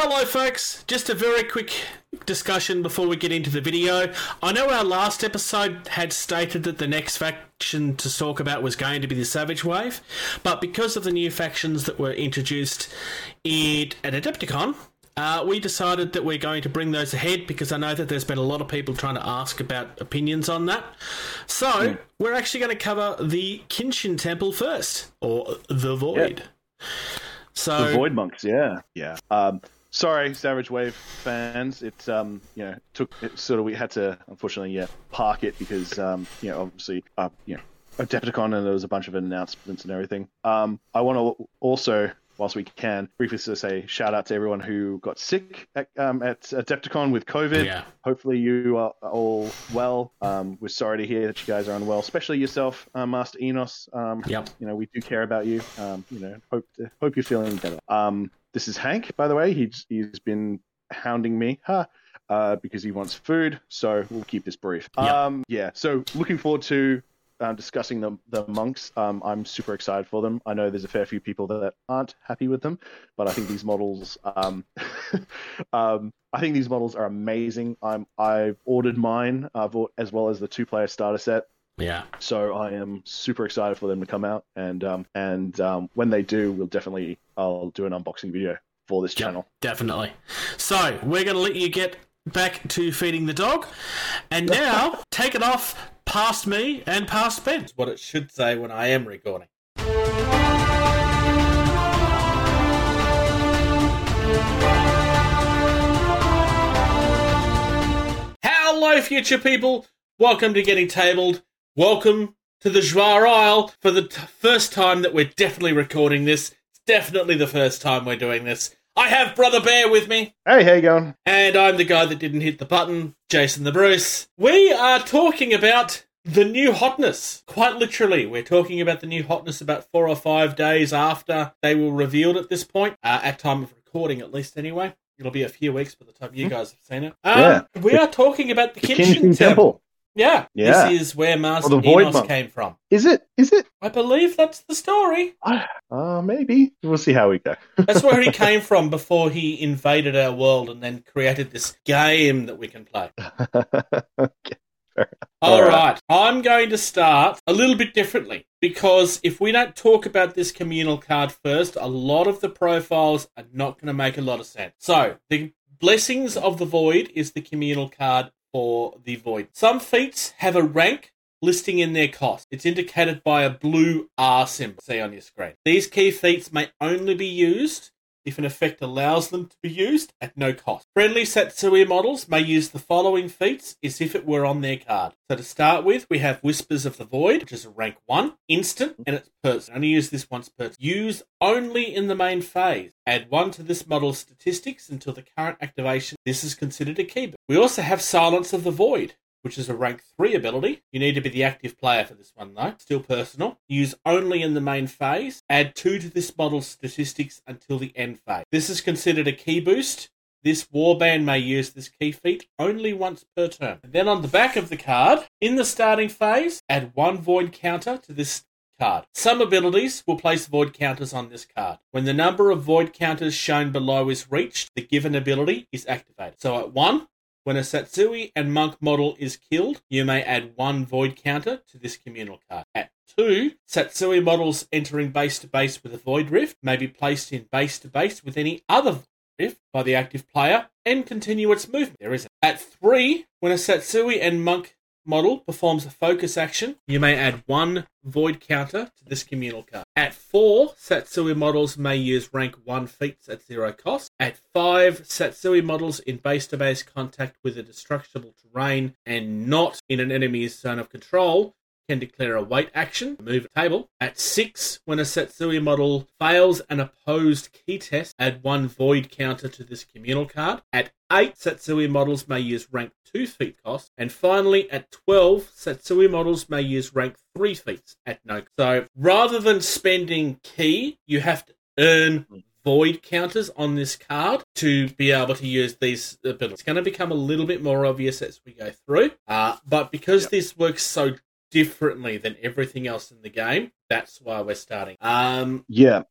Hello, folks. Just a very quick discussion before we get into the video. I know our last episode had stated that the next faction to talk about was going to be the Savage Wave, but because of the new factions that were introduced in, at Adepticon, uh, we decided that we're going to bring those ahead because I know that there's been a lot of people trying to ask about opinions on that. So, we're actually going to cover the Kinshin Temple first, or the Void. Yeah. So, The Void Monks, yeah, yeah. Um, sorry, Savage Wave fans. It um, you know, took it sort of we had to unfortunately yeah park it because um, you know, obviously uh, you know, Adepticon and there was a bunch of announcements and everything. Um, I want to also. Whilst we can, briefly sort of say shout out to everyone who got sick at, um, at Adepticon with COVID. Yeah. Hopefully you are all well. Um, we're sorry to hear that you guys are unwell, especially yourself, uh, Master Enos. Um, Yep. You know we do care about you. Um, you know hope hope you're feeling better. Um, this is Hank, by the way. He's he's been hounding me, huh? Uh, because he wants food. So we'll keep this brief. Yep. Um, yeah. So looking forward to um, discussing the the monks. Um, I'm super excited for them. I know there's a fair few people that aren't happy with them, but I think these models. Um, um, I think these models are amazing. I'm I've ordered mine. I've or- as well as the two player starter set. Yeah. So I am super excited for them to come out, and um, and um, when they do, we'll definitely I'll do an unboxing video for this channel. Definitely. So we're going to let you get back to feeding the dog, and now take it off past me and past Ben. what it should say when I am recording. Hello, future people. Welcome to Getting Tabled. Welcome to the Joie Isle for the t- first time that we're definitely recording this. It's definitely the first time we're doing this. I have Brother Bear with me. Hey, how you going? And I'm the guy that didn't hit the button, Jason the Bruce. We are talking about the new hotness. Quite literally, we're talking about the new hotness about four or five days after they were revealed at this point, uh, at time of recording at least anyway. It'll be a few weeks by the time you guys have seen it. Um, Yeah. We are talking about the The Kinshin, Kinshin Temple. Temple. Yeah. Yeah. This is where Master Enos came from. Is it? Is it? I believe that's the story. Uh, maybe. We'll see how we go. That's where he came from before he invaded our world and then created this game that we can play. okay. All All right. right. I'm going to start a little bit differently because if we don't talk about this communal card first, a lot of the profiles are not going to make a lot of sense. So, the Blessings of the Void is the communal card for the Void. Some feats have a rank listing in their cost. It's indicated by a blue R symbol, see on your screen. These key feats may only be used if an effect allows them to be used at no cost. Friendly Satsui models may use the following feats as if it were on their card. So to start with, we have Whispers of the Void, which is a rank 1, instant, and it's person. Only use this once per Use only in the main phase. Add 1 to this model's statistics until the current activation. This is considered a key. We also have Silence of the Void, which is a rank 3 ability. You need to be the active player for this one, though. Still personal. Use only in the main phase. Add 2 to this model's statistics until the end phase. This is considered a key boost. This warband may use this key feat only once per turn. And then on the back of the card, in the starting phase, add one void counter to this card. Some abilities will place void counters on this card. When the number of void counters shown below is reached, the given ability is activated. So at 1, when a Satsui and Monk model is killed, you may add one void counter to this communal card. At 2, Satsui models entering base to base with a void rift may be placed in base to base with any other rift by the active player and continue its movement. There isn't. At 3, when a Satsui and Monk model performs a focus action, you may add one void counter to this communal card. At 4, Satsui models may use rank 1 feats at zero cost. At 5, Satsui models in base to base contact with a destructible terrain and not in an enemy's zone of control can declare a wait action, move a table. At 6, when a Satsui model fails an opposed key test, add one void counter to this communal card. At 8, Satsui models may use rank 2 feat cost. And finally, at 12, Satsui models may use rank 3 feats at no cost. So rather than spending key, you have to earn void counters on this card to be able to use these abilities. It's going to become a little bit more obvious as we go through. Uh, but because this works so differently than everything else in the game, that's why we're starting. Um, Yeah.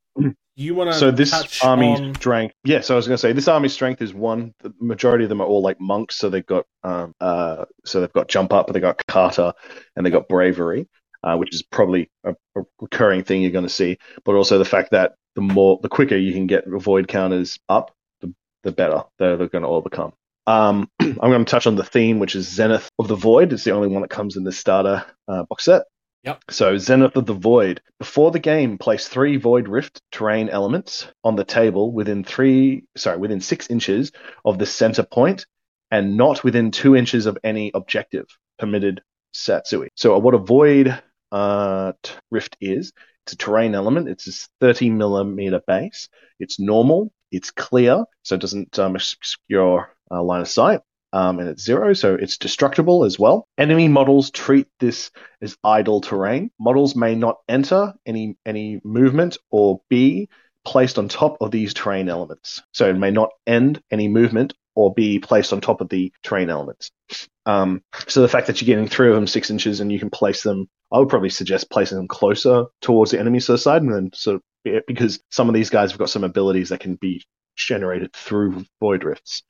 You want to So this army on... strength, yeah. So I was going to say this army strength is one. The majority of them are all like monks, so they've got um uh so they've got jump up, they got kata, and they got bravery, uh, which is probably a, a recurring thing you're going to see. But also the fact that the more the quicker you can get void counters up, the the better they're, they're going to all become. Um, I'm going to touch on the theme, which is Zenith of the Void. It's the only one that comes in the starter uh, box set. Yep. So Zenith of the Void. Before the game, place three Void Rift terrain elements on the table within three, sorry, within six inches of the center point, and not within two inches of any objective permitted Satsui. So what a Void uh, Rift is, it's a terrain element. It's a 30 millimeter base. It's normal. It's clear, so it doesn't um, obscure uh, line of sight um, and it's zero, so it's destructible as well. Enemy models treat this as idle terrain. Models may not enter any any movement or be placed on top of these terrain elements. So it may not end any movement or be placed on top of the terrain elements. Um, so the fact that you're getting three of them six inches and you can place them, I would probably suggest placing them closer towards the enemy side, and then sort of because some of these guys have got some abilities that can be generated through void rifts.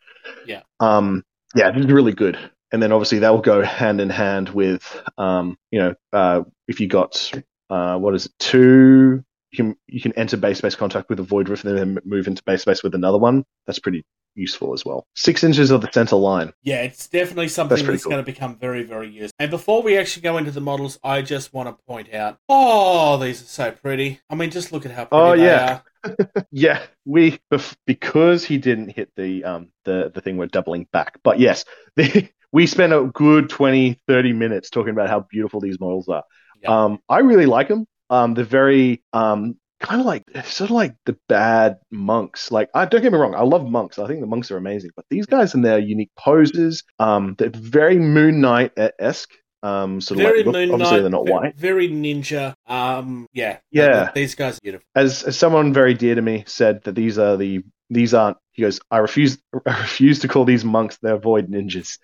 Yeah. Um, yeah, this is really good. And then obviously that will go hand in hand with, um, you know, uh, if you got, uh, what is it, two, you can you can enter base space contact with a void rift and then move into base space with another one. That's pretty useful as well. Six inches of the center line. Yeah, it's definitely something That's that's, cool. going to become very, very useful. And before we actually go into the models, I just want to point out, oh, these are so pretty. I mean, just look at how pretty Oh, they yeah. are. Yeah, we because he didn't hit the um the the thing we're doubling back. But yes, the, we spent a good 20 30 minutes talking about how beautiful these models are. Yeah. Um I really like them. Um they're very um kind of like sort of like the bad monks. Like I don't get me wrong, I love monks. I think the monks are amazing, but these guys in their unique poses, um they're very Moon Knight esque. Um sort of Very like look, obviously they're not ve- white. Very ninja. Um, yeah, Yeah. These guys are beautiful. as, as someone very dear to me said that these are the these aren't he goes i refuse i refuse to call these monks they're void ninjas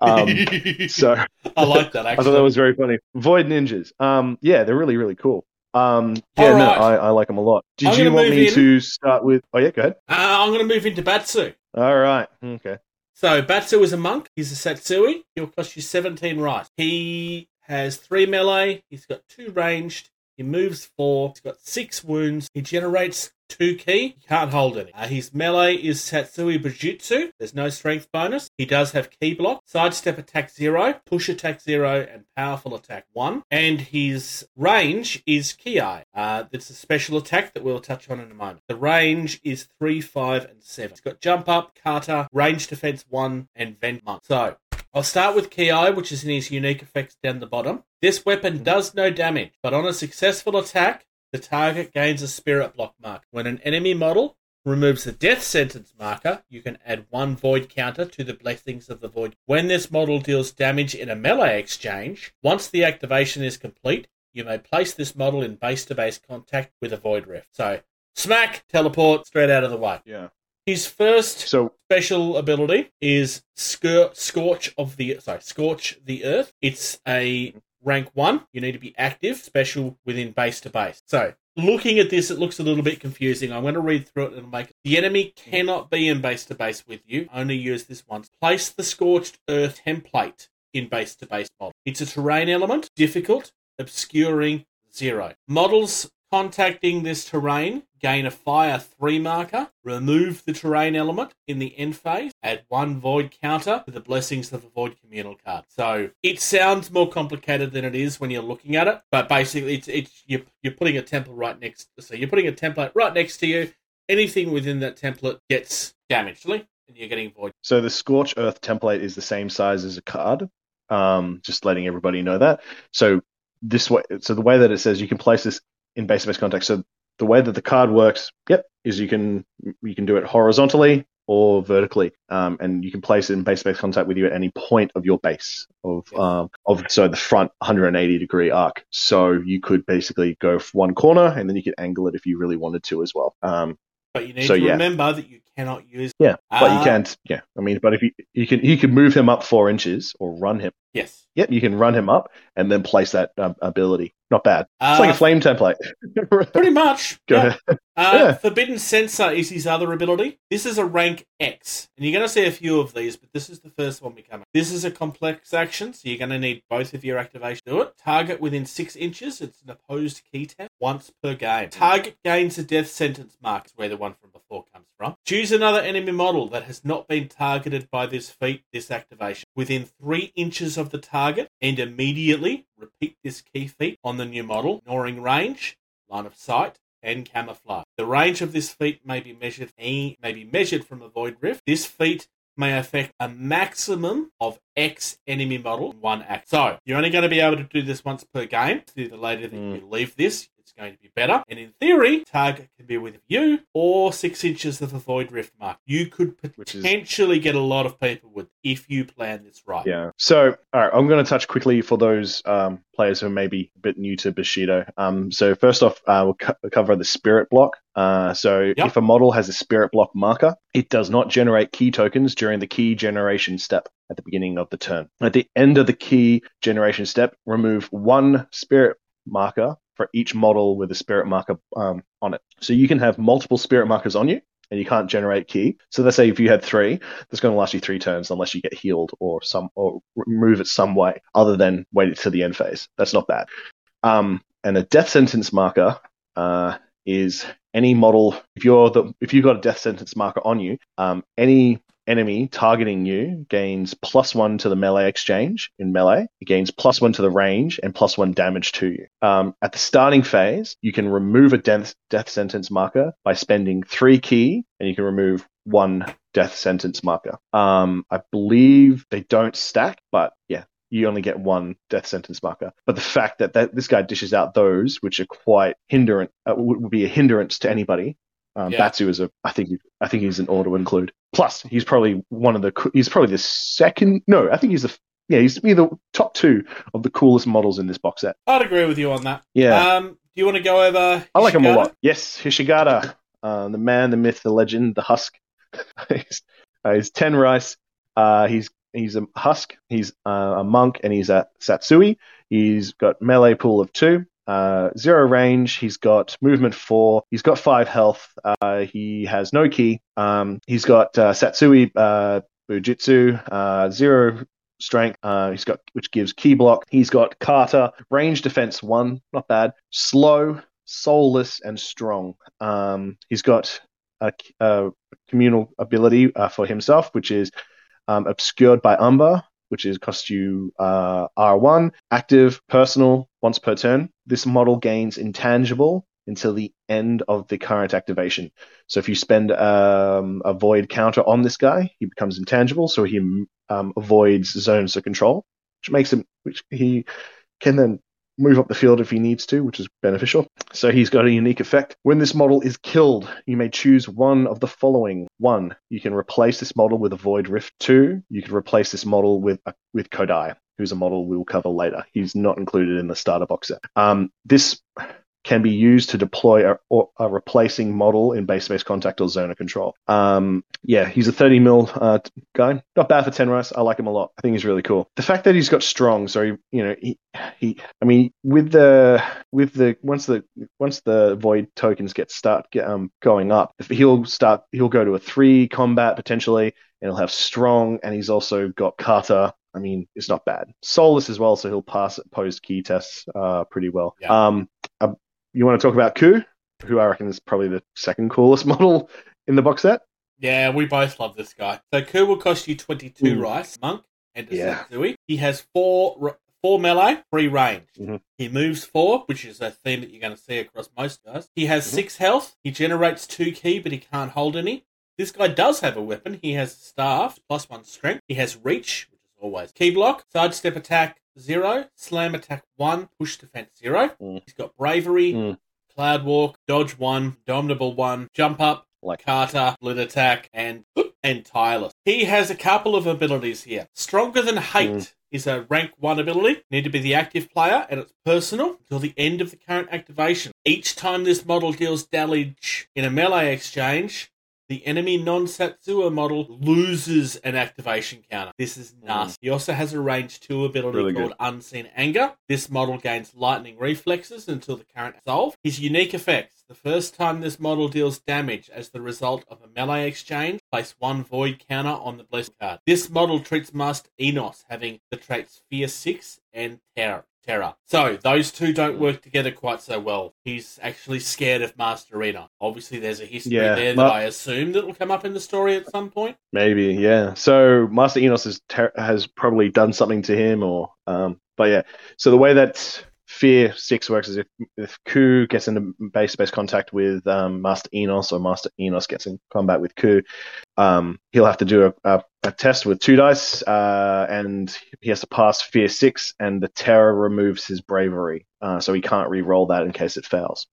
um so I like that i thought that was very funny void ninjas um yeah they're really really cool um yeah All no. I, I like them a lot did I'm you want me in. to start with oh yeah go ahead uh, I'm going to move into Batsu. all right okay So Batsu is a monk. He's a Satsui. He'll cost you 17 rice. He has three melee. He's got two ranged. He moves four. He's got six wounds. He generates two key. He can't hold any. Uh, his melee is Satsui Bujutsu. There's no strength bonus. He does have key block, sidestep attack zero, push attack zero, and powerful attack one. And his range is ki. Uh, that's a special attack that we'll touch on in a moment. The range is three, five, and seven. He's got jump up, kata, range defense one, and vent monk. So I'll start with Ki, which is in his unique effects down the bottom. This weapon does no damage, but on a successful attack, the target gains a spirit block mark. When an enemy model removes the death sentence marker, you can add one void counter to the blessings of the void. When this model deals damage in a melee exchange, once the activation is complete, you may place this model in base to base contact with a void rift. So, smack, teleport, straight out of the way. yeah His first so special ability is Scorch of the sorry Scorch the Earth. It's a rank one. You need to be active, special within base to base. So looking at this, it looks a little bit confusing. I'm going to read through it and make it. The enemy cannot be in base to base with you. Only use this once. Place the Scorched Earth template in base to base model. It's a terrain element, difficult, obscuring zero. Models contacting this terrain gain a fire 3 marker, remove the terrain element in the end phase, add one void counter to the blessings of the void communal card. So it sounds more complicated than it is when you're looking at it, but basically it's, it's you're, you're putting a template right next so you're putting a template right next to you. Anything within that template gets damaged, and you're getting void. So the Scorch Earth template is the same size as a card. Um, just letting everybody know that. So this way, so the way that it says you can place this in base to base contact. So the way that the card works, yep, is you can you can do it horizontally or vertically, um, and you can place it in base to base contact with you at any point of your base of um, of so the front 180 degree arc. So you could basically go one corner and then you could angle it if you really wanted to as well. Um, But you need So, to yeah. remember that you cannot use Yeah, but Uh, you can't. Yeah, I mean, but if you you can you can move him up four inches or run him Yes. Yep, you can run him up and then place that um, ability. Not bad. It's Uh, like a flame template. Pretty much. Go yeah. ahead. Uh, Yeah. Forbidden Sensor is his other ability. This is a rank X, and you're going to see a few of these, but this is the first one we come. At. This is a complex action, so you're going to need both of your activation to do it. Target within six inches. It's an opposed key test once per game. Target gains a death sentence mark. Is where the one from before comes from. Choose another enemy model that has not been targeted by this feat. This activation within three inches of the target, and immediately repeat this key feat on the new model, ignoring range, line of sight, and camouflage. The range of this feat may be measured eh, may be measured from a void rift. This feat may affect a maximum of X enemy model in one act. So you're only going to be able to do this once per game. So the later that hmm. you leave this, going to be better. And in theory, target can be with you or six inches of a void rift mark. You could Which is- potentially get a lot of people with if you plan this right. Yeah. So, all right, I'm going to touch quickly for those um, players who may be a bit new to Bushido. Um, so, first off, uh, we'll co- cover the spirit block. Uh, so, Yep. if a model has a spirit block marker, it does not generate key tokens during the key generation step at the beginning of the turn. At the end of the key generation step, remove one spirit marker for each model with a spirit marker um, on it. So, you can have multiple spirit markers on you. And you can't generate key. So let's say if you had three, that's going to last you three turns unless you get healed or some or remove it some way other than wait it to the end phase. That's not bad. Um, and a death sentence marker uh, is any model. If you're the if you've got a death sentence marker on you, um, any enemy targeting you gains plus one to the melee exchange in melee. It gains plus one to the range and plus one damage to you. Um, at the starting phase, you can remove a death death sentence marker by spending three key, and you can remove one death sentence marker. Um, I believe they don't stack, but yeah, you only get one death sentence marker. But the fact that, that this guy dishes out those, which are quite hindrance, uh, would, would be a hindrance to anybody. Um, Yeah. Batsu is a, I think, I think he's an order to include. Plus, he's probably one of the, he's probably the second. No, I think he's the, yeah, he's either top two of the coolest models in this box set. I'd agree with you on that. Yeah, Um, do you want to go over? I like him a lot. Yes, Hishigata, uh, the man, the myth, the legend, the husk. he's, uh, he's ten rice. Uh, he's he's a husk. He's uh, a monk, and he's a Satsui. He's got melee pool of two. Uh, zero range. He's got movement four. He's got five health. Uh, he has no key. Um, he's got uh, Satsui uh. Uh, zero strength. Uh, he's got which gives key block. He's got Kata range defense one. Not bad. Slow soulless and strong. Um, he's got a, a communal ability uh, for himself, which is um, obscured by Umber, which is cost you uh, R1. Active, personal, once per turn. This model gains intangible until the end of the current activation. So if you spend um, a void counter on this guy, he becomes intangible, so he um, avoids zones of control, which makes him, which he can then move up the field if he needs to, which is beneficial. So he's got a unique effect. When this model is killed, you may choose one of the following. One, you can replace this model with a Void Rift. Two, you can replace this model with a, with Kodai, who's a model we'll cover later. He's not included in the starter box set. Um, this can be used to deploy a, or a replacing model in base space contact or zone of control. Um, yeah, he's a 30 mil uh, guy. Not bad for 10 rice. I like him a lot. I think he's really cool. The fact that he's got strong, so he, you know, he, he, I mean, with the with the once the once the void tokens get start get, um going up, he'll start he'll go to a three combat potentially, and he'll have strong, and he's also got kata. I mean, it's not bad. Soulless as well, so he'll pass post key tests uh, pretty well. Yeah. Um, you want to talk about Ku, who I reckon is probably the second coolest model in the box set. Yeah, we both love this guy. So Ku will cost you 22 Ooh. rice, monk, and a Yeah. Satsui. He has four four melee, three range. Mhm. He moves four, which is a theme that you're going to see across most guys. He has Mhm. six health. He generates two key, but he can't hold any. This guy does have a weapon. He has staff, plus one strength. He has reach, which is always key block, sidestep attack zero, slam attack one, push defense zero. Mm. He's got bravery, Mm. cloud walk, dodge one, dominable one, jump up, Like- Kata, Split Attack, and and Tireless. He has a couple of abilities here. Stronger than Hate Mm. is a rank one ability. Need to be the active player, and it's personal until the end of the current activation. Each time this model deals damage in a melee exchange, the enemy non Satsui model loses an activation counter. This is hmm. nasty. He also has a range 2 ability Really called Unseen Anger. This model gains lightning reflexes until the current is solved. His unique effects. The first time this model deals damage as the result of a melee exchange, place one void counter on the blessed card. This model treats Master Enos having the traits Fear 6 and Terror. Terror. So those two don't work together quite so well. He's actually scared of Master Enos. Obviously, there's a history Yeah, there that well- I assume that will come up in the story at some point. Maybe, yeah. So Master Enos has ter- has probably done something to him, or um, but yeah. So the way that Fear Six works is if if Ku gets into base base contact with um, Master Enos, or Master Enos gets in combat with Ku, um, he'll have to do a, a, a test with two dice, uh, and he has to pass Fear Six, and the Terror removes his bravery, uh, so he can't re-roll that in case it fails.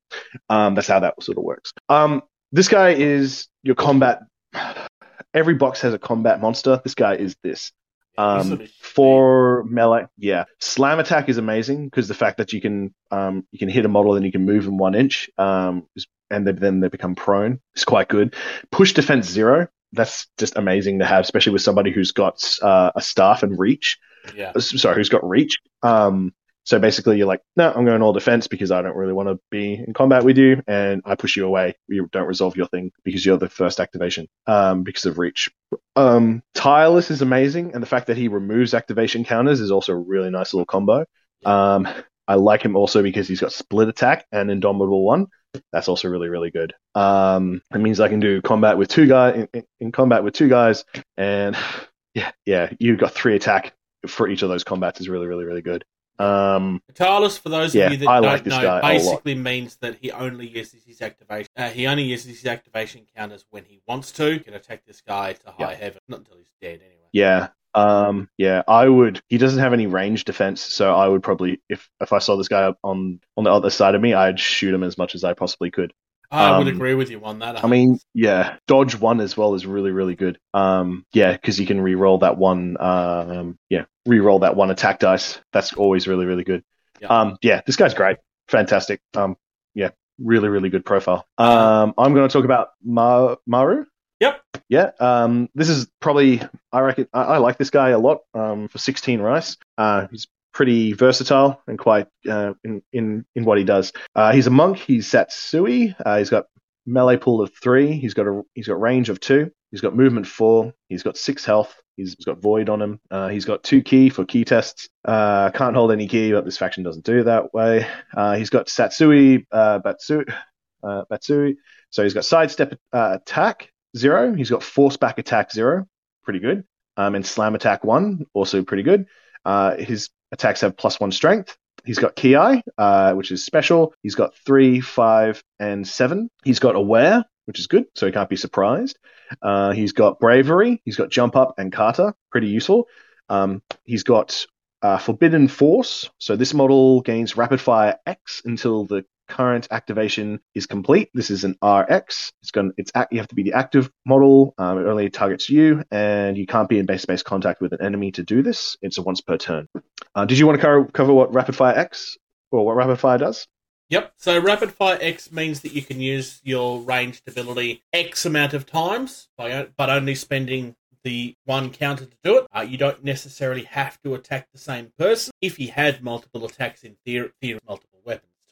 Um, that's how that sort of works. Um, this guy is your combat every box has a combat monster. This guy is this. Um, for melee, yeah, slam attack is amazing because the fact that you can um, you can hit a model and you can move them one inch, um, and they, then they become prone is quite good. Push defense zero, that's just amazing to have, especially with somebody who's got uh, a staff and reach. yeah. Sorry, who's got reach. Um, so basically, you're like, no, I'm going all defense because I don't really want to be in combat with you, and I push you away. You don't resolve your thing because you're the first activation um, because of reach. Um, Tireless is amazing, and the fact that he removes activation counters is also a really nice little combo. Um, I like him also because he's got split attack and indomitable one. That's also really really good. Um, it means I can do combat with two guys in, in, in combat with two guys, and yeah, yeah, you've got three attack for each of those combats is really really really good. Um, Tireless, for those Yeah, of you that I don't like this know, guy basically means that he only uses his activation. Uh, he only uses his activation counters when he wants to. He can attack this guy to high Yeah. heaven, not until he's dead anyway. Yeah. Um, yeah, I would. He doesn't have any range defense, so I would probably, if if I saw this guy on on the other side of me, I'd shoot him as much as I possibly could. I would Um, agree with you on that. I mean, yeah, dodge one as well is really really good. Um, yeah, because you can re-roll that one. Um, yeah, re-roll that one attack dice. That's always really really good. Yeah. Um, yeah, this guy's great, fantastic. Um, yeah, really really good profile. Um, I'm going to talk about Ma- Maru. Yep. Yeah. Um, this is probably I reckon I, I like this guy a lot. Um, for 16 rice, uh, he's pretty versatile and quite uh, in in in what he does. Uh, he's a monk. He's Satsui. Uh, he's got melee pool of three. He's got a he's got range of two. He's got movement four. He's got six health. He's, he's got void on him. Uh, he's got two key for key tests. Uh, can't hold any key, but this faction doesn't do that way. Uh, he's got Satsui Batsu, Batsui. So he's got sidestep attack zero. He's got force back attack zero. Pretty good. Um, and slam attack one, also pretty good. Uh, his attacks have plus one strength. He's got Ki, uh, which is special. He's got three, five, and seven. He's got Aware, which is good, so he can't be surprised. Uh, he's got Bravery. He's got Jump Up and Kata, pretty useful. Um, he's got uh, Forbidden Force. So this model gains Rapid Fire X until the current activation is complete. This is an RX. It's going. It's act, you have to be the active model. Um, it only targets you, and you can't be in base-to-base contact with an enemy to do this. It's a once per turn. Uh, did you want to cover, cover what Rapid Fire X or what Rapid Fire does? Yep. So rapid fire X means that you can use your ranged ability X amount of times, by, but only spending the one counter to do it. Uh, you don't necessarily have to attack the same person. If he had multiple attacks in theory, theory multiple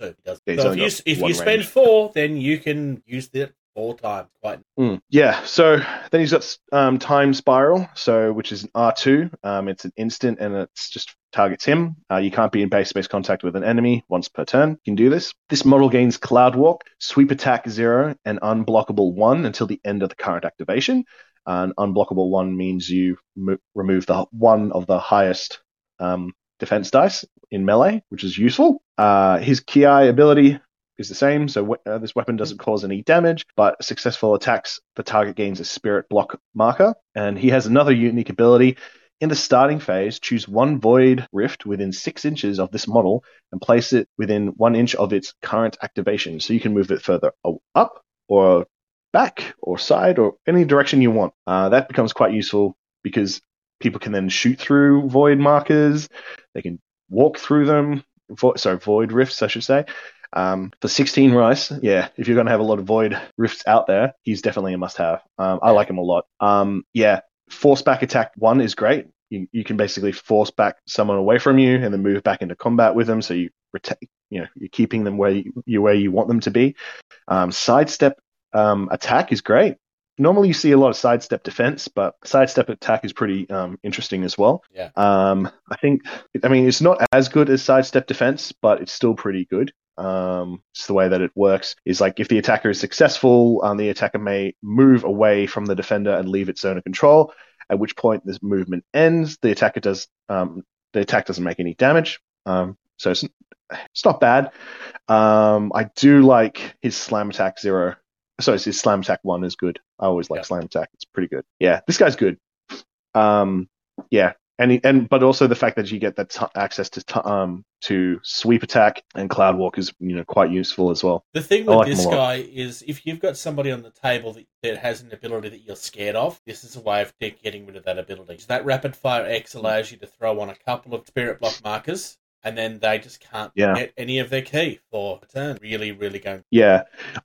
weapons too. He does. So if you, if you spend four, then you can use it four times. Quite. Mm, yeah. So then he's got um, Time Spiral, so which is an R2. Um, it's an instant and it's just targets him. Uh, you can't be in base space contact with an enemy once per turn. You can do this. This model gains Cloud Walk, Sweep Attack zero, and Unblockable one until the end of the current activation. And unblockable one means you mo- remove the one of the highest um, defense dice in melee, which is useful. Uh, his Ki ability is the same, so uh, this weapon doesn't cause any damage, but successful attacks, the target gains a spirit block marker. And he has another unique ability. In the starting phase, choose one void rift within six inches of this model and place it within one inch of its current activation. So you can move it further up or back or side or any direction you want. Uh, that becomes quite useful because people can then shoot through void markers. They can walk through them. Vo- sorry, void rifts, I should say. Um, for 16 rice, yeah, if you're going to have a lot of void rifts out there, he's definitely a must-have. Um, I like him a lot. Um, yeah, force back attack one is great. You, you can basically force back someone away from you and then move back into combat with them. So you you know, you're keeping them where you where you want them to be. Um, sidestep um, attack is great. Normally, you see a lot of sidestep defense, but sidestep attack is pretty um, interesting as well. Yeah. Um, I think, I mean, it's not as good as sidestep defense, but it's still pretty good. Um, just the way that it works is like if the attacker is successful, um, the attacker may move away from the defender and leave its zone of control. At which point this movement ends. The attacker does um, the attack doesn't make any damage. Um, so it's it's not bad. Um, I do like his slam attack zero. So his slam attack one is good. I always like Yeah. slam attack. It's pretty good. Yeah, this guy's good. Um, yeah, and he, and but also the fact that you get that t- access to t- um to sweep attack and cloud walk is you know quite useful as well. The thing with like this guy is if you've got somebody on the table that, that has an ability that you're scared of, this is a way of getting rid of that ability. So that rapid fire X allows you to throw on a couple of spirit block markers, and then they just can't Yeah. get any of their key for a turn. Really, really going. Yeah,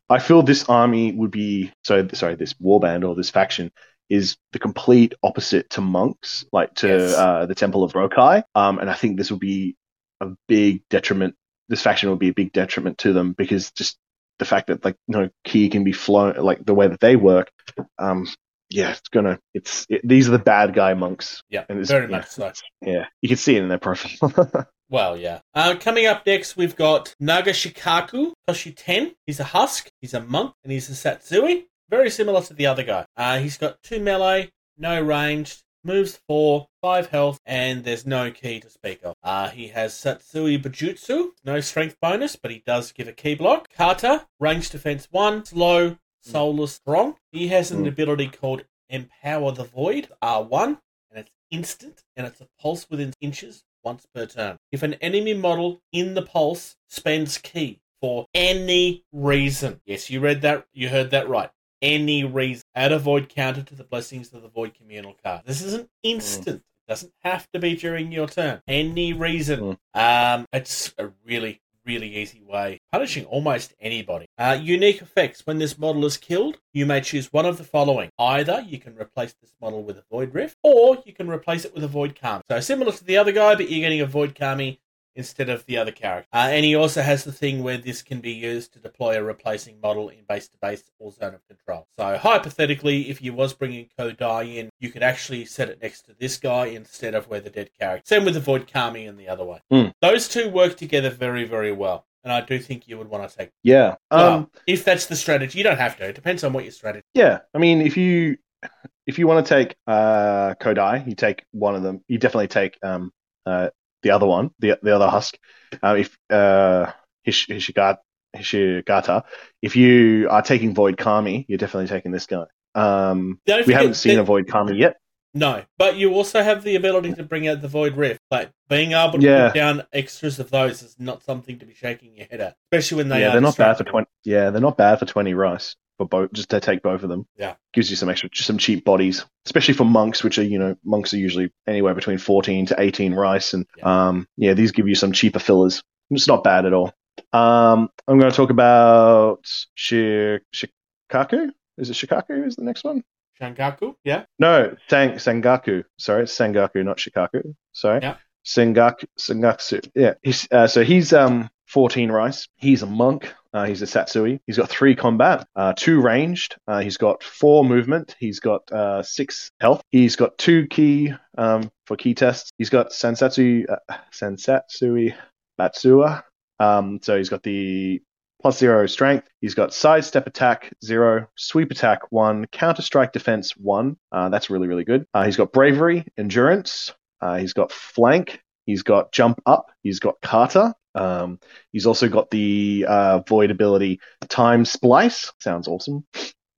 I feel this army would be so sorry. This warband or this faction is the complete opposite to monks, like to Yes. uh, the Temple of Ro-kan. Um, and I think this would be a big detriment. This faction would be a big detriment to them because just the fact that like you know key can be flown like the way that they work. Um, yeah, it's gonna. It's it, these are the bad guy monks. Yeah, And it's- very yeah. much so. Yeah, you can see it in their profile. Well, yeah. Uh, coming up next, we've got Nagashikaku Toshi 10. He's a Husk, he's a Monk, and he's a Satsui. Very similar to the other guy. Uh, he's got two melee, no ranged, moves four, five health, and there's no key to speak of. Uh, he has Satsui Bujutsu, no strength bonus, but he does give a key block. Kata, range defense one, slow, soulless, strong. He has an Mm. ability called Empower the Void, R1, and it's instant, and it's a pulse within inches once per turn. If an enemy model in the pulse spends key for any reason, yes, you read that, you heard that right. Any reason, add a void counter to the blessings of the void communal card. This isn't instant. It doesn't have to be during your turn. Any reason. Um, it's a really, really easy way punishing almost anybody. Uh, unique effects. When this model is killed, you may choose one of the following. Either you can replace this model with a Void Rift, or you can replace it with a Void Kami. So similar to the other guy, but you're getting a Void Kami instead of the other character. Uh, and he also has the thing where this can be used to deploy a replacing model in base to base or zone of control. So hypothetically, if you was bringing Kodai in, you could actually set it next to this guy instead of where the dead character. Same with the Void Kami and the other way. Hmm. Those two work together very, very well. And I do think you would want to take. yeah. Um, Well, if that's the strategy, you don't have to. It depends on what your strategy. Yeah, I mean, if you if you want to take uh, Kodai, you take one of them. You definitely take um, uh, the other one, the the other husk. Uh, if uh, Hish, Hishigata, Hishigata, if you are taking Void Kami, you're definitely taking this guy. Um, we forget haven't seen a Void Kami yet. No, but you also have the ability to bring out the Void Rift. Like being able to Yeah. put down extras of those is not something to be shaking your head at, especially when they yeah, are they're not bad for twenty. Yeah, they're not bad for twenty rice for both. Just to take both of them. Yeah. gives you some extra, some cheap bodies, especially for monks, which are you know monks are usually anywhere between fourteen to eighteen rice, and Yeah. um yeah, these give you some cheaper fillers. It's not bad at all. Um, I'm going to talk about Shi- Shikaku. Is it Shikaku? Is the next one? Shangaku, yeah, No, Sang Sangaku. Sorry, it's Sangaku, not Shikaku. Sorry. Yeah. Sengaku. Sengaku. Yeah. He's, uh, so he's um 14 rice. He's a monk. Uh, he's a Satsui. He's got three combat, uh, two ranged. Uh, he's got four movement. He's got uh, six health. He's got two key um, for key tests. He's got Sansatsu, uh, Sansatsu Matsua. Um, so he's got the plus zero strength. He's got sidestep attack zero, sweep attack one, counter strike defense one. Uh, that's really really good. He's got bravery, endurance. He's got flank. He's got jump up. He's got kata. Um, he's also got the uh, void ability time splice. Sounds awesome.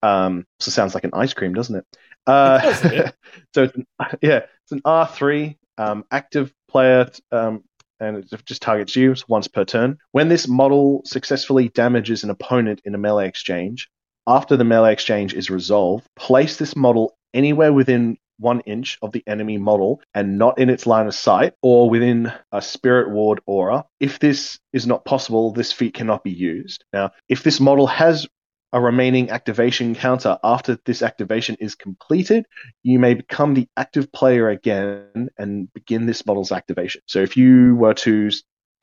Um, also sounds like an ice cream, doesn't it? Uh, does so it's an, yeah, it's an R three um, active player um, and it just targets you once per turn. When this model successfully damages an opponent in a melee exchange, after the melee exchange is resolved, place this model anywhere within one inch of the enemy model and not in its line of sight or within a spirit ward aura. If this is not possible, this feat cannot be used. Now, if this model has a remaining activation counter after this activation is completed, you may become the active player again and begin this model's activation. So if you were to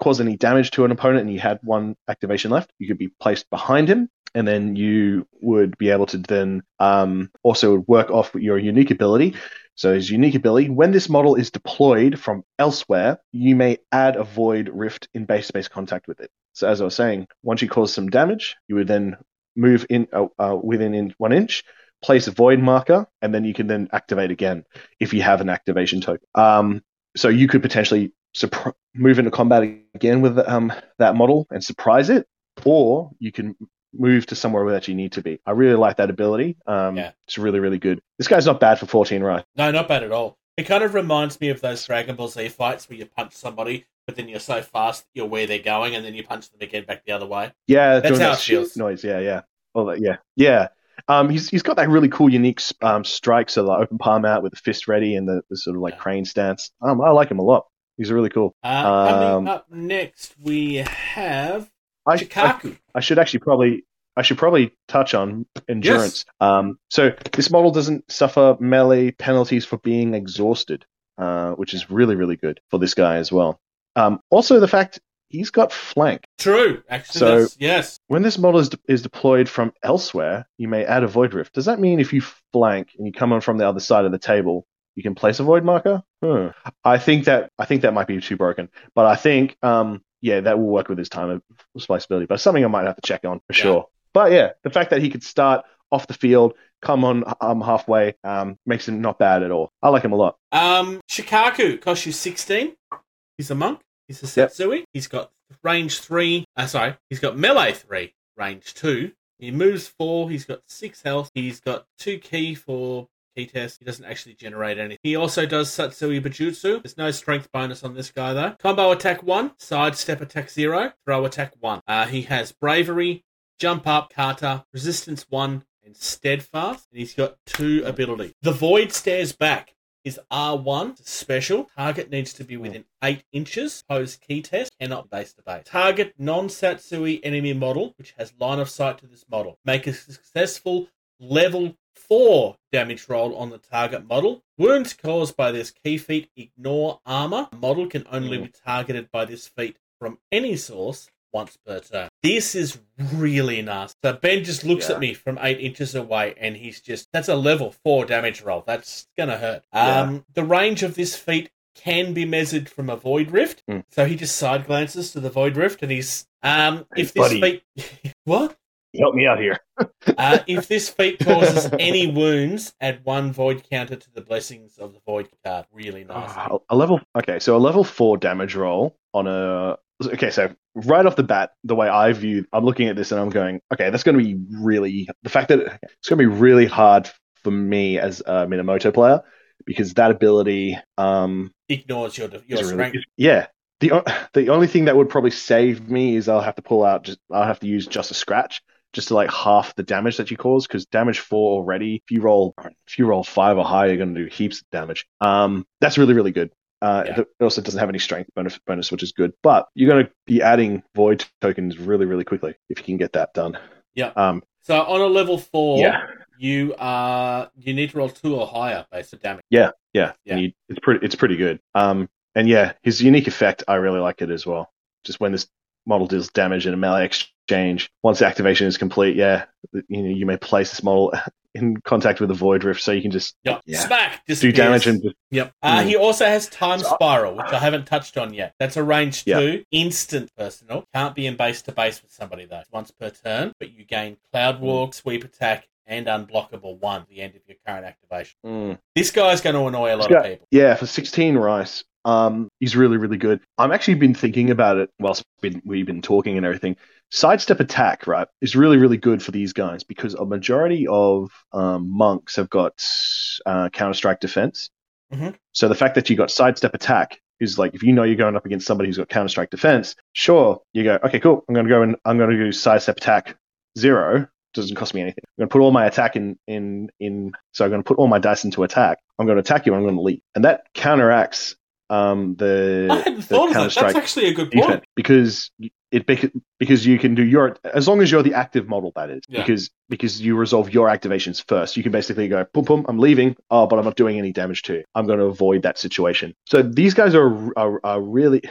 cause any damage to an opponent and you had one activation left, you could be placed behind him. And then you would be able to then um, also work off your unique ability. So his unique ability, when this model is deployed from elsewhere, you may add a void rift in base space contact with it. So as I was saying, once you cause some damage, you would then move in uh, uh, within in one inch, place a void marker, and then you can then activate again if you have an activation token. Um, so you could potentially move into combat again with um, that model and surprise it, or you can move to somewhere where that you need to be. I really like that ability. Um, yeah. It's really, really good. This guy's not bad for 14 right? No, not bad at all. It kind of reminds me of those Dragon Ball Z fights where you punch somebody, but then you're so fast you're where they're going, and then you punch them again back the other way. Yeah, that's how that it feels. Noise. Yeah, yeah. Well, yeah, yeah. Um, he's he's got that really cool, unique um, strike, so the open palm out with the fist ready and the, the sort of like yeah. crane stance. Um, I like him a lot. He's really cool. Uh, coming um, up next, we have I, Chikaku. I, I, should actually probably I should probably touch on endurance. Yes. Um, so this model doesn't suffer melee penalties for being exhausted, uh, which is really really good for this guy as well. Um, also, the fact he's got flank. True, actually, so yes. When this model is, de- is deployed from elsewhere, you may add a void rift. Does that mean if you flank and you come on from the other side of the table, you can place a void marker. Hmm. I think that I think that might be too broken, but I think um, yeah, that will work with his time of spliceability. But something I might have to check on for yeah. sure. But yeah, the fact that he could start off the field, come on um, halfway, um, makes him not bad at all. I like him a lot. Um, Chikaku costs you sixteen. He's a monk. He's a Satsui. Yep. He's got range three. Uh, sorry, he's got melee three, range two. He moves four. He's got six health. He's got two key for key test. He doesn't actually generate anything. He also does Satsui Bujutsu. There's no strength bonus on this guy though. Combo attack one, sidestep attack zero, throw attack one. Uh, he has bravery, jump up, kata, resistance one, and steadfast. And he's got two abilities. The void stares back is R1 special. Target needs to be within 8 inches. Pose key test cannot base to base. Target non Satsui enemy model, which has line of sight to this model. Make a successful level 4 damage roll on the target model. Wounds caused by this ki feat ignore armor. A model can only be targeted by this feat from any source once per turn. This is really nasty. So Ben just looks yeah. at me from eight inches away and he's just, that's a level four damage roll. That's going to hurt. Yeah. Um, the range of this feat can be measured from a void rift. Mm. So he just side glances to the void rift and he's, um, hey, if this buddy. feat, what? Help me out here. uh, if this feat causes any wounds, add one void counter to the blessings of the void card. Really nice. Uh, a level okay, so a level four damage roll on a okay, so right off the bat, the way I view, I'm looking at this and I'm going, okay, that's going to be really the fact that it's going to be really hard for me as a Minamoto player because that ability um, ignores your your strength. Really, yeah, the the only thing that would probably save me is I'll have to pull out just I'll have to use just a scratch just to like half the damage that you cause because damage four already if you roll if you roll five or higher you're going to do heaps of damage um that's really really good uh, yeah. It also doesn't have any strength bonus, bonus, which is good. But you're going to be adding void tokens really, really quickly if you can get that done. Yeah. Um. So on a level four, yeah. you are you need to roll two or higher based on damage. Yeah, yeah. yeah. You, it's pretty it's pretty good. Um. And yeah, his unique effect, I really like it as well. Just when this model deals damage in a melee exchange. Once the activation is complete, yeah, you know, you may place this model in contact with the void rift, so you can just yep. yeah, smack do damage and just, yep. Uh, mm. He also has time spiral, which I haven't touched on yet. That's a range yep. two, instant personal. Can't be in base to base with somebody though. Once per turn, but you gain cloud walk, sweep attack, and unblockable one at the end of your current activation. Mm. This guy's going to annoy a lot of people. Yeah, for 16 rice, um, he's really, really good. I've actually been thinking about it whilst we've been talking and everything. Sidestep attack, right, is really, really good for these guys because a majority of um, monks have got uh, counter strike defense. Mm-hmm. So the fact that you got sidestep attack is like if you know you're going up against somebody who's got counter strike defense, sure, you go, okay, cool, I'm going to go and I'm going to do sidestep attack zero doesn't cost me anything. I'm going to put all my attack in in in. So I'm going to put all my dice into attack. I'm going to attack you. I'm going to leap, and that counteracts um the. I hadn't the thought of that. Counter-Strike That's actually a good point. because it because you can do your as long as you're the active model that is Yeah. because because you resolve your activations first you can basically go boom boom I'm leaving oh but I'm not doing any damage to you I'm going to avoid that situation so these guys are, are are really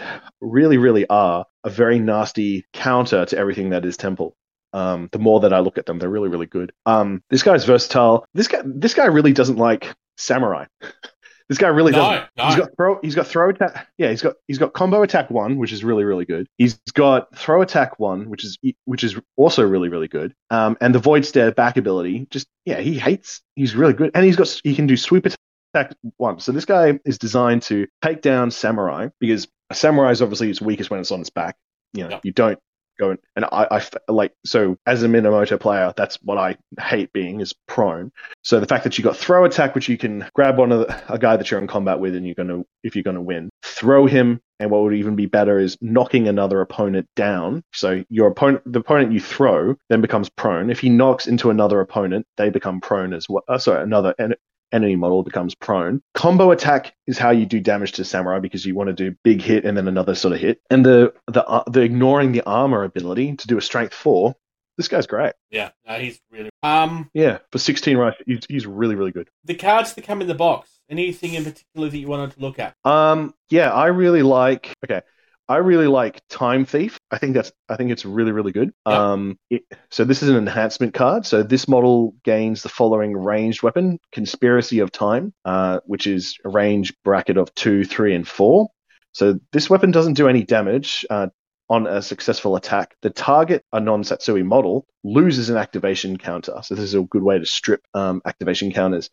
really really are a very nasty counter to everything that is temple um, the more that I look at them, they're really, really good. Um, this guy's versatile. This guy, this guy really doesn't like samurai. this guy really doesn't. No, no. He's got throw. He's got throw attack. Yeah, he's got he's got combo attack one, which is really really good. He's got throw attack one, which is which is also really really good. Um, and the void stare back ability. Just yeah, he hates. He's really good, and he's got he can do sweep attack one. So this guy is designed to take down samurai because a samurai is obviously its weakest when it's on its back. You know, Yep. you don't go and, I, I, like so as a Minamoto player, that's what I hate being is prone. So the fact that you got throw attack, which you can grab one of the, a guy that you're in combat with, and you're gonna if you're gonna win, throw him, and what would even be better is knocking another opponent down. So your opponent, the opponent you throw, then becomes prone. If he knocks into another opponent, they become prone as well. Uh, sorry, another en- enemy model becomes prone. Combo attack is how you do damage to samurai because you want to do big hit and then another sort of hit. And the the uh, the ignoring the armor ability to do a strength four. This guy's great. Yeah, no, he's really. Um, Yeah, for 16 right, he's, he's really really good. the cards that come in the box. Anything in particular that you wanted to look at? Um, yeah, I really like. Okay, I really like Time Thief. I think that's. I think it's really, really good. Yep. Um, it, so this is an enhancement card. So this model gains the following ranged weapon: Conspiracy of Time, uh, which is a range bracket of two, three, and four. So this weapon doesn't do any damage. Uh, on a successful attack, the target, a non-Satsui model, loses an activation counter. So this is a good way to strip um, activation counters,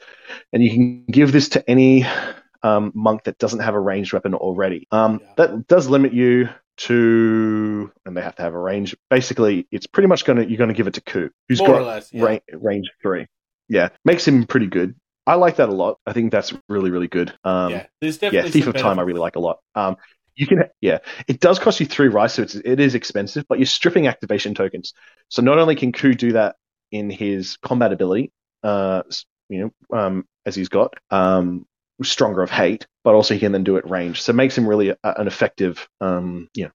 and you can give this to any um, monk that doesn't have a ranged weapon already. Um, Yeah. That does limit you to, and they have to have a range. Basically, it's pretty much gonna you're gonna give it to Ku, who's More got less, yeah. ra- range three. Yeah, makes him pretty good. I like that a lot. I think that's really really good. Um, yeah, there's yeah, definitely Thief of Time I really like a lot. Um, you can, yeah, it does cost you three rice, so it's, it is expensive, but you're stripping activation tokens. So not only can Ku do that in his combat ability, uh, you know, um, as he's got, um, stronger of hate, but also he can then do it range. So it makes him really a, an effective, um, you know,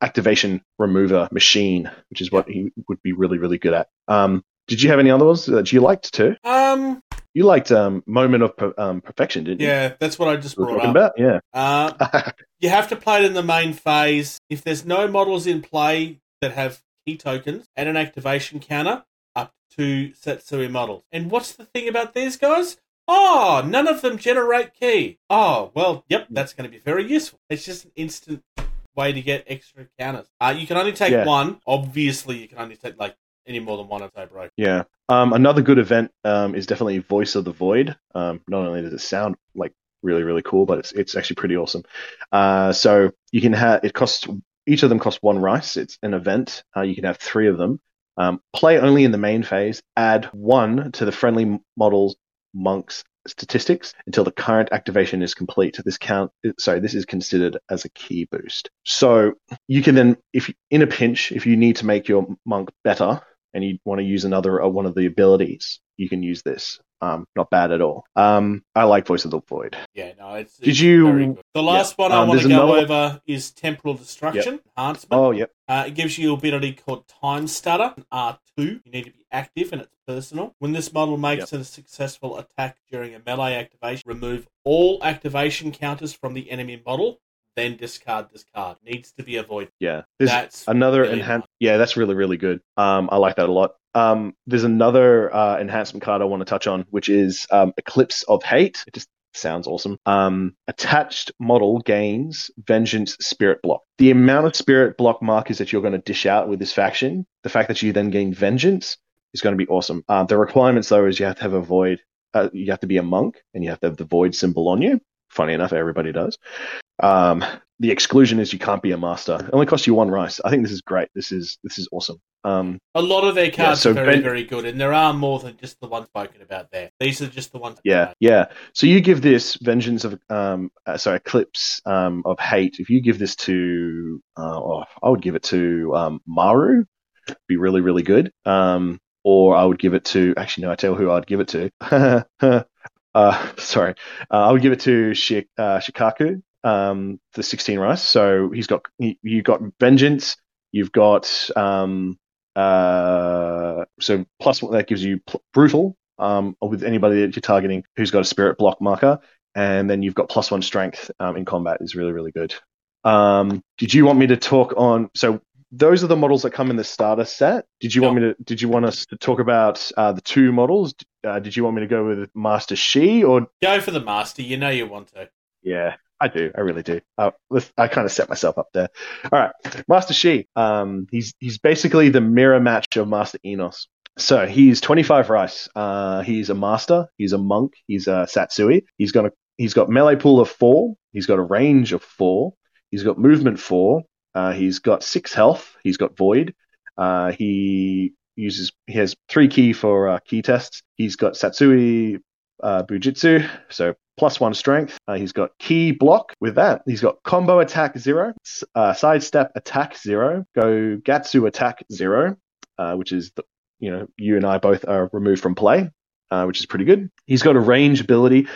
activation remover machine, which is what he would be really, really good at. Um, did you have any other ones that you liked too? Um, You liked um, Moment of Per- um, Perfection, didn't you? yeah, that's what I just brought up. about, Uh, yeah. you have to play it in the main phase. If there's no models in play that have ki tokens and an activation counter, up to Satsui models. And what's the thing about these guys? Oh, none of them generate ki. Oh, well, yep, that's going to be very useful. It's just an instant way to get extra counters. Uh, you can only take Yeah. one. Obviously, you can only take like any more than one if they broke. Yeah. Um, another good event um, is definitely Voice of the Void. Um, not only does it sound like really really cool, but it's it's actually pretty awesome. Uh, so you can have it costs each of them costs one rice. It's an event. Uh, you can have three of them. Um, play only in the main phase. Add one to the friendly models monks statistics until the current activation is complete. This count sorry, this is considered as a ki boost. So you can then if in a pinch if you need to make your monk better and you want to use another uh, one of the abilities, you can use this. Um, not bad at all. Um, I like Voice of the Void. Yeah, no, it's. Did it's you-. The last one I Um, want to go another- over is Temporal Destruction Enhancement. Oh, yep. Uh, it gives you an ability called Time Stutter, R2. You need to be active and it's personal. When this model makes a successful attack during a melee activation, remove all activation counters from the enemy model, then discard this card. Needs to be avoided. Yeah. There's That's another really enhance. Yeah, that's really really good. Um, I like that a lot. Um, there's another uh, enhancement card I want to touch on, which is um, Eclipse of Hate. It just sounds awesome. Um, attached model gains Vengeance Spirit Block. The amount of Spirit Block markers that you're going to dish out with this faction, the fact that you then gain Vengeance is going to be awesome. Uh, the requirements though is you have to have a Void. Uh, you have to be a monk, and you have to have the Void symbol on you. Funny enough, everybody does. Um, the exclusion is you can't be a master. It only costs you one rice. I think this is great. This is this is awesome. Um, A lot of their cards so are very, Ben- very good, and there are more than just the ones spoken about there. These are just the ones. yeah, yeah. So you give this vengeance of um, uh, sorry, eclipse um, of hate. If you give this to, uh, oh, I would give it to um, Maru. Be really, really good. Um, or I would give it to. Actually, no, I tell who I'd give it to. uh, sorry, uh, I would give it to Shik- uh, Shikaku, um, the 16 rice. So he's got you've got vengeance. You've got um, uh, so plus what that gives you pl- brutal um, with anybody that you're targeting who's got a spirit block marker, and then you've got plus one strength um, in combat is really really good. Um, did you want me to talk on? So those are the models that come in the starter set. Did you want me to? Did you want us to talk about uh, the two models? Uh, did you want me to go with Master Shi or go for the Master? You know you want to. Yeah, I do. I really do. Uh, I kind of set myself up there. All right, Master Shi. Um, he's he's basically the mirror match of Master Enos. So he's 25 rice. Uh, he's a master. He's a monk. He's a satsui. He's got a he's got melee pool of four. He's got a range of four. He's got movement four. Uh, he's got six health. He's got void. Uh, he uses he has three ki for uh, ki tests. He's got Satsui uh, Bujutsu, so plus one strength. Uh, he's got ki block with that. He's got combo attack zero, uh, sidestep attack zero, go Gatsu attack zero, uh, which is the, you know you and I both are removed from play, uh, which is pretty good. He's got a range ability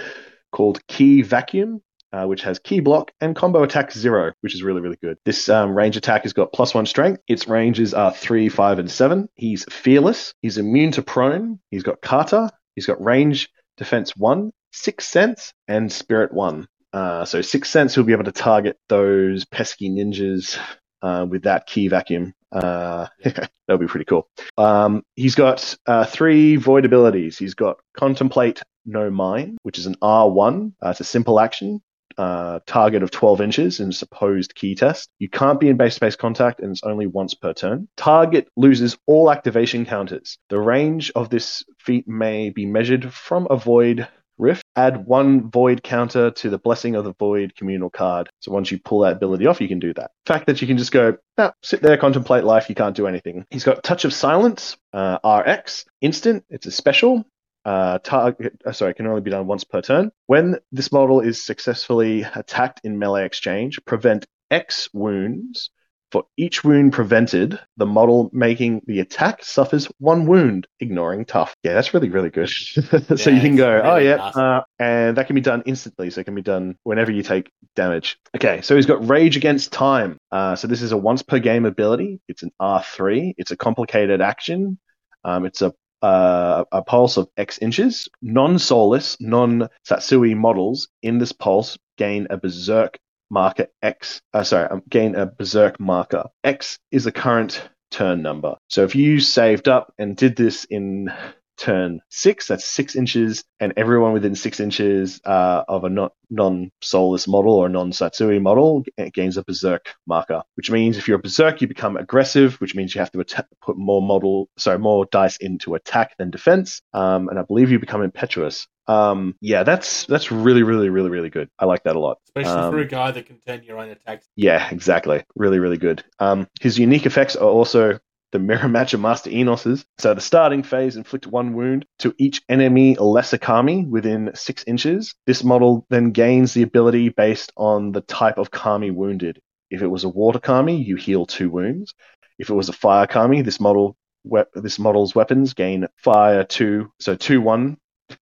called Ki vacuum, uh, which has ki block and combo attack zero, which is really, really good. This um, range attack has got plus one strength. Its ranges are three, five, and seven. He's fearless. He's immune to prone. He's got kata. He's got range defense one, six sense, and spirit one. Uh, so six sense, he'll be able to target those pesky ninjas uh, with that ki vacuum. Uh, that'll be pretty cool. Um, he's got uh, three void abilities. He's got contemplate no mind, which is an R1. Uh, it's a simple action uh, target of 12 inches in supposed ki test. You can't be in base space contact and it's only once per turn. Target loses all activation counters. The range of this feat may be measured from a void rift. Add one void counter to the blessing of the void communal card. So once you pull that ability off, you can do that. Fact that you can just go, nah, sit there, contemplate life, you can't do anything. He's got touch of silence, uh, RX, instant. It's a special uh, target, uh, sorry, can only be done once per turn. When this model is successfully attacked in melee exchange, prevent X wounds. For each wound prevented, the model making the attack suffers one wound, ignoring tough. Yeah, that's really, really good. so yeah, you can go, really oh, yeah, uh, and that can be done instantly. So it can be done whenever you take damage. Okay, so he's got Rage Against Time. Uh, so this is a once per game ability. It's an R3. It's a complicated action. Um, it's a uh, a pulse of X inches. Non-soulless, non-Satsui models in this pulse gain a berserk marker X. Uh, sorry, um, gain a berserk marker. X is the current turn number. So if you saved up and did this in turn six. That's six inches, and everyone within six inches uh, of a non soulless model or a non Satsui model gains a berserk marker, which means if you're a berserk, you become aggressive, which means you have to att- put more model, sorry, more dice into attack than defense, um, and I believe you become impetuous. Um, yeah, that's that's really, really, really, really good. I like that a lot, especially um, for a guy that can turn your own attacks. Yeah, exactly. Really, really good. Um, his unique effects are also the of Master Enos's. So the starting phase inflict one wound to each enemy lesser kami within six inches. This model then gains the ability based on the type of kami wounded. If it was a water kami, you heal two wounds. If it was a fire kami, this model we- this model's weapons gain fire two, so two one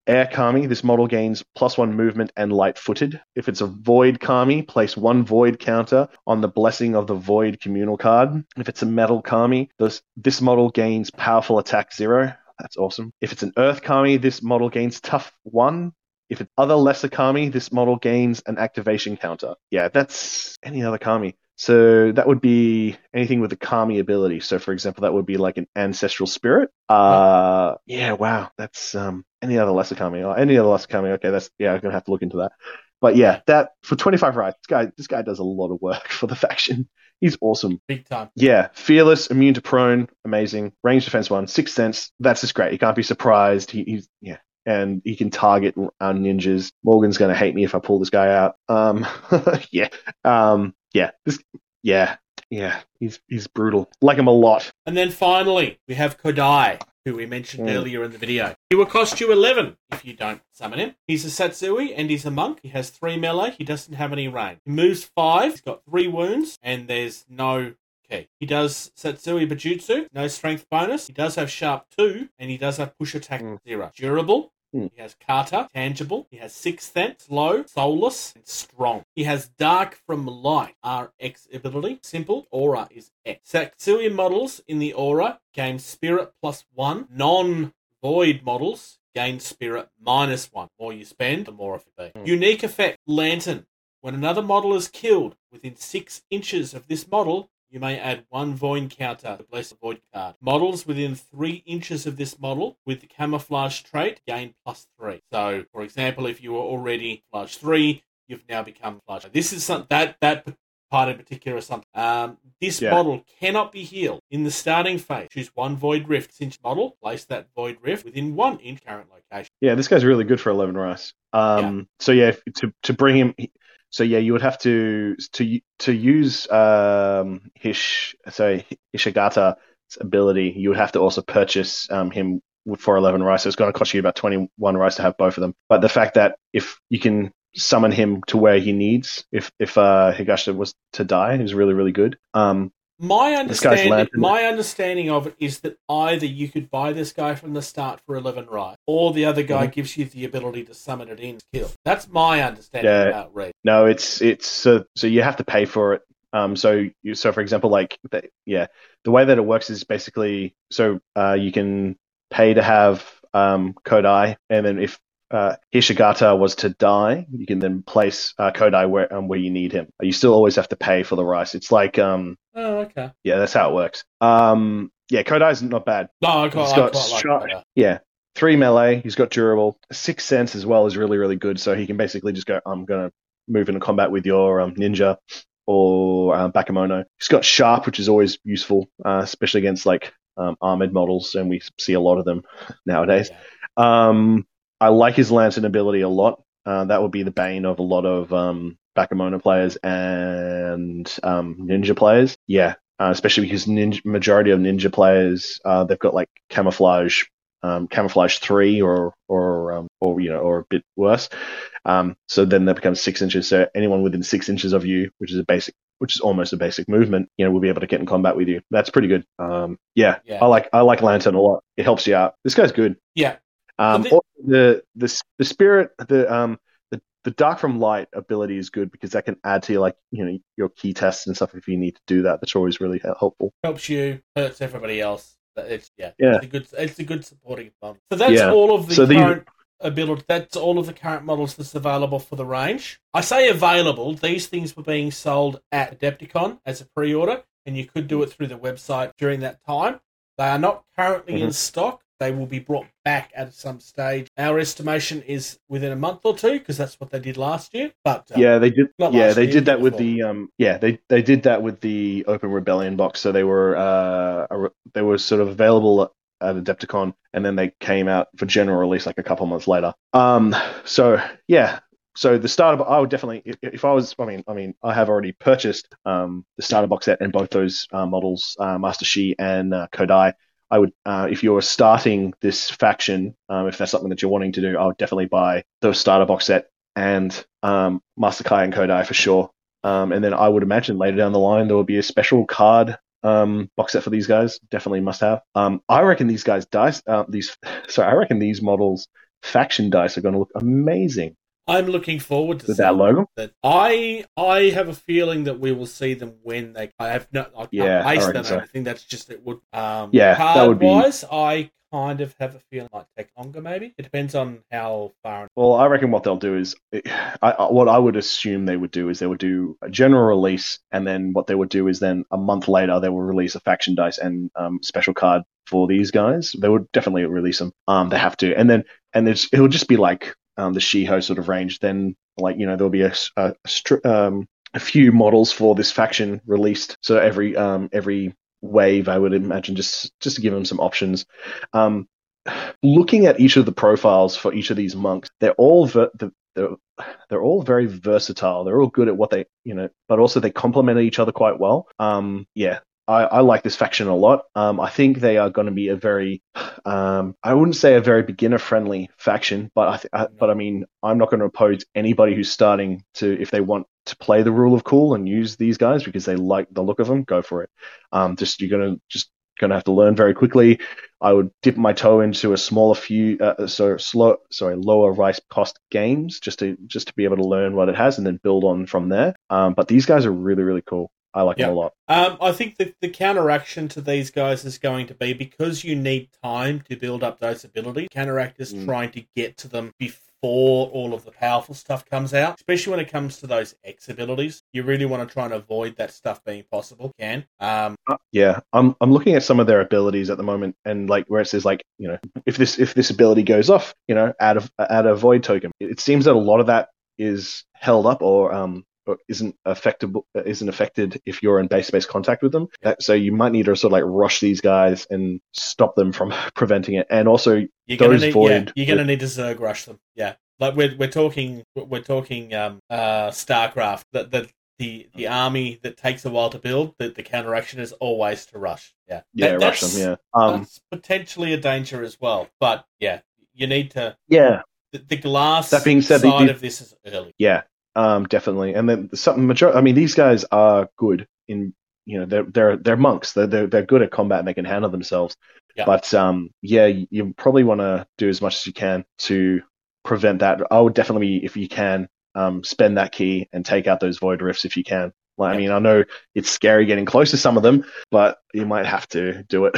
Air Kami, this model gains plus one movement and light footed. If it's a Void Kami, place one Void counter on the Blessing of the Void communal card. If it's a Metal Kami, this, this model gains powerful attack zero. That's awesome. If it's an Earth Kami, this model gains tough one. If it's other lesser Kami, this model gains an activation counter. Yeah, that's any other Kami. So that would be anything with a kami ability. So for example, that would be like an ancestral spirit. Uh, yeah, wow, that's um any other lesser kami or any other lesser kami. Okay, that's yeah, I'm gonna have to look into that. But yeah, that for 25 rights, this guy this guy does a lot of work for the faction. He's awesome. Big time. Yeah, fearless, immune to prone, amazing. Range defense one, sixth sense. That's just great. You can't be surprised. He, he's yeah, and he can target our ninjas. Morgan's gonna hate me if I pull this guy out. Um, yeah, um, yeah, this, yeah, yeah, he's he's brutal. Like him a lot. And then finally, we have Kodai, who we mentioned mm. earlier in the video. He will cost you 11 if you don't summon him. He's a Satsui and he's a monk. He has three melee. He doesn't have any range. He moves five. He's got three wounds, and there's no ki. He does Satsui Bujutsu, no strength bonus. He does have Sharp 2, and he does have Push Attack Mm. 0. Durable. Hmm. He has Kata, tangible. He has Sixth Sense, slow, soulless, and strong. He has Dark from Light, RX ability. Simple, Aura is X. Satsui models in the Aura gain Spirit plus 1. Non Void models gain Spirit minus 1. more you spend, the more of it be. Hmm. Unique effect Lantern. When another model is killed within 6 inches of this model, you may add one Void counter to Bless the Void card. Models within 3 inches of this model with the camouflage trait gain plus 3. So, for example, if you were already flash 3, you've now become flash. This is some, that, that part in particular is something. Um, this Yeah. model cannot be healed in the starting phase. Choose one Void Rift cinch model, place that Void Rift within one inch current location. Yeah, this guy's really good for eleven rice. Um, so yeah, to to bring him, so yeah, you would have to to to use um Hish, so Ishigata's ability. You would have to also purchase um him for eleven rice. So it's going to cost you about twenty one rice to have both of them. But the fact that if you can summon him to where he needs, if if uh Higashita was to die, is really really good. Um, My understanding, my understanding of it is that either you could buy this guy from the start for eleven right, or the other guy Mm-hmm. gives you the ability to summon it in kill. That's my understanding Yeah. about Red. No, it's it's so so you have to pay for it. Um, so you so for example, like the, yeah, the way that it works is basically so uh, you can pay to have um, Kodai, and then if uh, Hishigata was to die, you can then place uh, Kodai where um, where you need him. You still always have to pay for the rice. It's like um, Oh, okay. yeah, that's how it works. Um, yeah, Kodai's not bad. No, I quite, He's I got quite like shot- that. Yeah. Three melee, he's got durable. Six sense as well is really, really good. So he can basically just go, I'm going to move into combat with your um, ninja or um, Bakemono. He's got sharp, which is always useful, uh, especially against like um, armored models, and we see a lot of them nowadays. Yeah. Um, I like his lantern ability a lot. Uh, that would be the bane of a lot of um, Bakemono players and um, ninja players. Yeah, uh, especially because ninja, majority of ninja players uh, they've got like camouflage, um, camouflage three or or um, or you know or a bit worse. Um, so then that becomes six inches. So anyone within six inches of you, which is a basic, which is almost a basic movement, you know, will be able to get in combat with you. That's pretty good. Um, yeah, Yeah. I like I like lantern a lot. It helps you out. This guy's good. Yeah. Um, But also the the the spirit the um the, the dark from light ability is good because that can add to your like you know your ki tests and stuff if you need to do that. That's always really helpful. helps you, hurts everybody else. But It's yeah, Yeah. It's a good, it's a good supporting bond. So that's Yeah. all of the So these- current ability. That's all of the current models that's available for the range. I say available. These things were being sold at Adepticon as a pre-order, and you could do it through the website during that time. They are not currently in Mhm. stock. They will be brought back at some stage. Our estimation is within a month or two, because that's what they did last year. But uh, yeah, they did. Yeah, they year, did that with before. the um. Yeah, they they did that with the Open Rebellion box. So they were uh they were sort of available at Adepticon, and then they came out for general release like a couple months later. Um. So yeah. So the starter, I would definitely, if, if I was, I mean, I mean, I have already purchased um, the starter box set and both those uh, models, uh, Master Shi and uh, Kodai. I would, uh, if you're starting this faction, um, if that's something that you're wanting to do, I would definitely buy the starter box set and um, Master Kai and Kodai for sure. Um, and then I would imagine later down the line there will be a special card um, box set for these guys. Definitely must have. Um, I reckon these guys dice, uh, these, sorry, I reckon these models faction dice are going to look amazing I'm looking forward to with that logo. that I I have a feeling that we will see them when they. I have no. I can't Yeah, I base reckon that. so. on anything. That's just it would. Um, Yeah, that would be- wise, I kind of have a feeling like take longer. Maybe it depends on how far. Well, I reckon what they'll do is, I, I- what I would assume they would do is they would do a general release, and then what they would do is then a month later they will release a faction dice and um, special card for these guys. They would definitely release them. Um, they have to, and then and it's, it'll just be like um, the Shiho sort of range. Then like you know there'll be a, a, a str- um, a few models for this faction released. So every um, every wave, I would imagine, just just to give them some options. Um, looking at each of the profiles for each of these monks, they're all ver- the, they're, they're all very versatile. They're all good at what they you know, but also they complement each other quite well. Um, yeah. I, I like this faction a lot. Um, I think they are going to be a very, um, I wouldn't say a very beginner friendly faction, but I, th- I but I mean I'm not going to oppose anybody who's starting to if they want to play the rule of cool and use these guys because they like the look of them, go for it. Um, just you're going to just going to have to learn very quickly. I would dip my toe into a smaller few, uh, so slow, sorry, lower rice cost games just to just to be able to learn what it has and then build on from there. Um, but these guys are really really cool. I like Yeah. them a lot. Um, I think that the counteraction to these guys is going to be because you need time to build up those abilities. Counteract is Mm. trying to get to them before all of the powerful stuff comes out, especially when it comes to those X abilities. You really want to try and avoid that stuff being possible. Can um, Uh, yeah, I'm I'm looking at some of their abilities at the moment, and like where it says like you know if this if this ability goes off, you know add a add a void token. It, it seems that a lot of that is held up or um or isn't affectable isn't affected if you're in base to base contact with them. That, so you might need to sort of like rush these guys and stop them from preventing it, and also you're gonna Those need, void- yeah, you're gonna need to Zerg rush them. Yeah, like we're we're talking we're talking um, uh, Starcraft. The, the the the army that takes a while to build. The, the counteraction is always to rush. Yeah, yeah That- rush them. Yeah, um, that's potentially a danger as well. But yeah, you need to. yeah, The, the glass That being said, side the- of this is early. Yeah, um, definitely. And then something major. I mean, these guys are good in you know they're they're they're monks. They're they're, they're good at combat. and They can handle themselves. Yeah. But um, yeah, you, you probably want to do as much as you can to prevent that. I would definitely, if you can, um, spend that ki and take out those void rifts if you can. Like, I mean, I know it's scary getting close to some of them, but you might have to do it.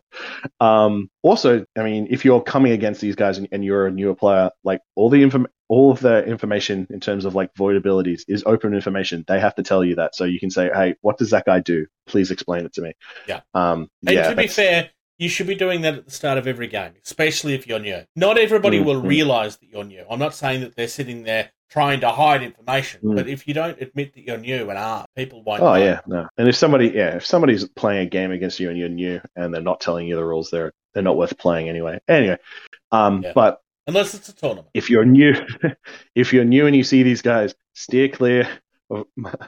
um, also, I mean, if you're coming against these guys and, and you're a newer player, like all the inform- all of the information in terms of like void abilities is open information. They have to tell you that, so you can say, "Hey, what does that guy do? Please explain it to me." Yeah. Um. And yeah. to be fair, you should be doing that at the start of every game, especially if you're new. Not everybody Mm, will realize that you're new. I'm not saying that they're sitting there trying to hide information, Mm. but if you don't admit that you're new and are, people won't. Oh know. yeah, no. And if somebody, yeah, if somebody's playing a game against you and you're new and they're not telling you the rules, they're they're not worth playing anyway. Anyway, um, Yeah. but Unless it's a tournament. if you're new, if you're new and you see these guys, steer clear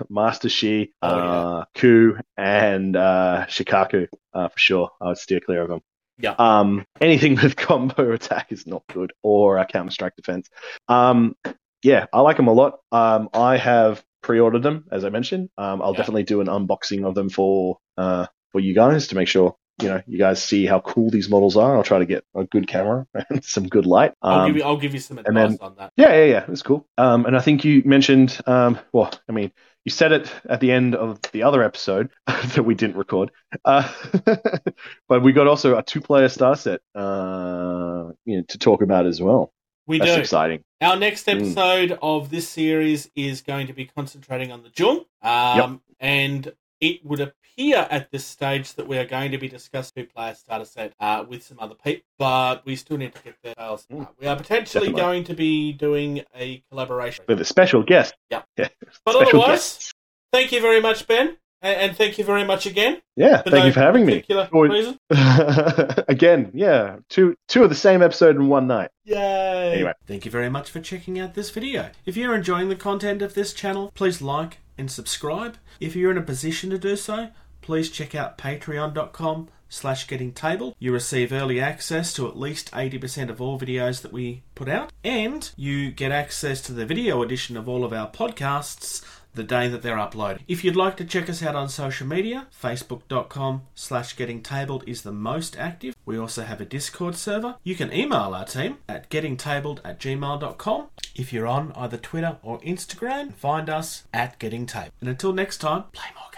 Master Shi, Oh, yeah. uh, Ku, and uh, Shikaku uh, for sure. I would steer clear of them. Yeah. Um, anything with combo attack is not good, or a counter strike defense. Um, yeah, I like them a lot. Um, I have pre-ordered them, as I mentioned. Um, I'll Yeah. definitely do an unboxing of them for uh, for you guys to make sure you know you guys see how cool these models are. I'll try to get a good camera and some good light. I'll Um, give you. I'll give you some advice then- on that. yeah, yeah, yeah. It's cool. Um, and I think you mentioned, um, well, I mean, you said it at the end of the other episode that we didn't record. Uh, but we got also a two-player star set, uh, you know, to talk about as well. We That's do. exciting. Our next Mm. episode of this series is going to be concentrating on the Jung. Um, And it would appear at this stage that we are going to be discussing two player starter set uh, with some other people, but we still need to get the details. Mm. We are potentially Definitely. going to be doing a collaboration. With a special guest. Yeah. Yeah. But special otherwise, guest. thank you very much, Ben. And, and thank you very much again. Yeah. for Thank no you for having me. reason. Again, yeah. Two two of the same episode in one night. Yay! Anyway. Thank you very much for checking out this video. If you're enjoying the content of this channel, please like and subscribe. If you're in a position to do so, please check out patreon.com slash getting table. You receive early access to at least 80% of all videos that we put out, and you get access to the video edition of all of our podcasts the day that they're uploaded. If you'd like to check us out on social media, facebook.com slash getting tabled is the most active. We also have a Discord server. You can email our team at gettingtabled at gmail.com. If you're on either Twitter or Instagram, find us at getting tabled. And until next time, play more games.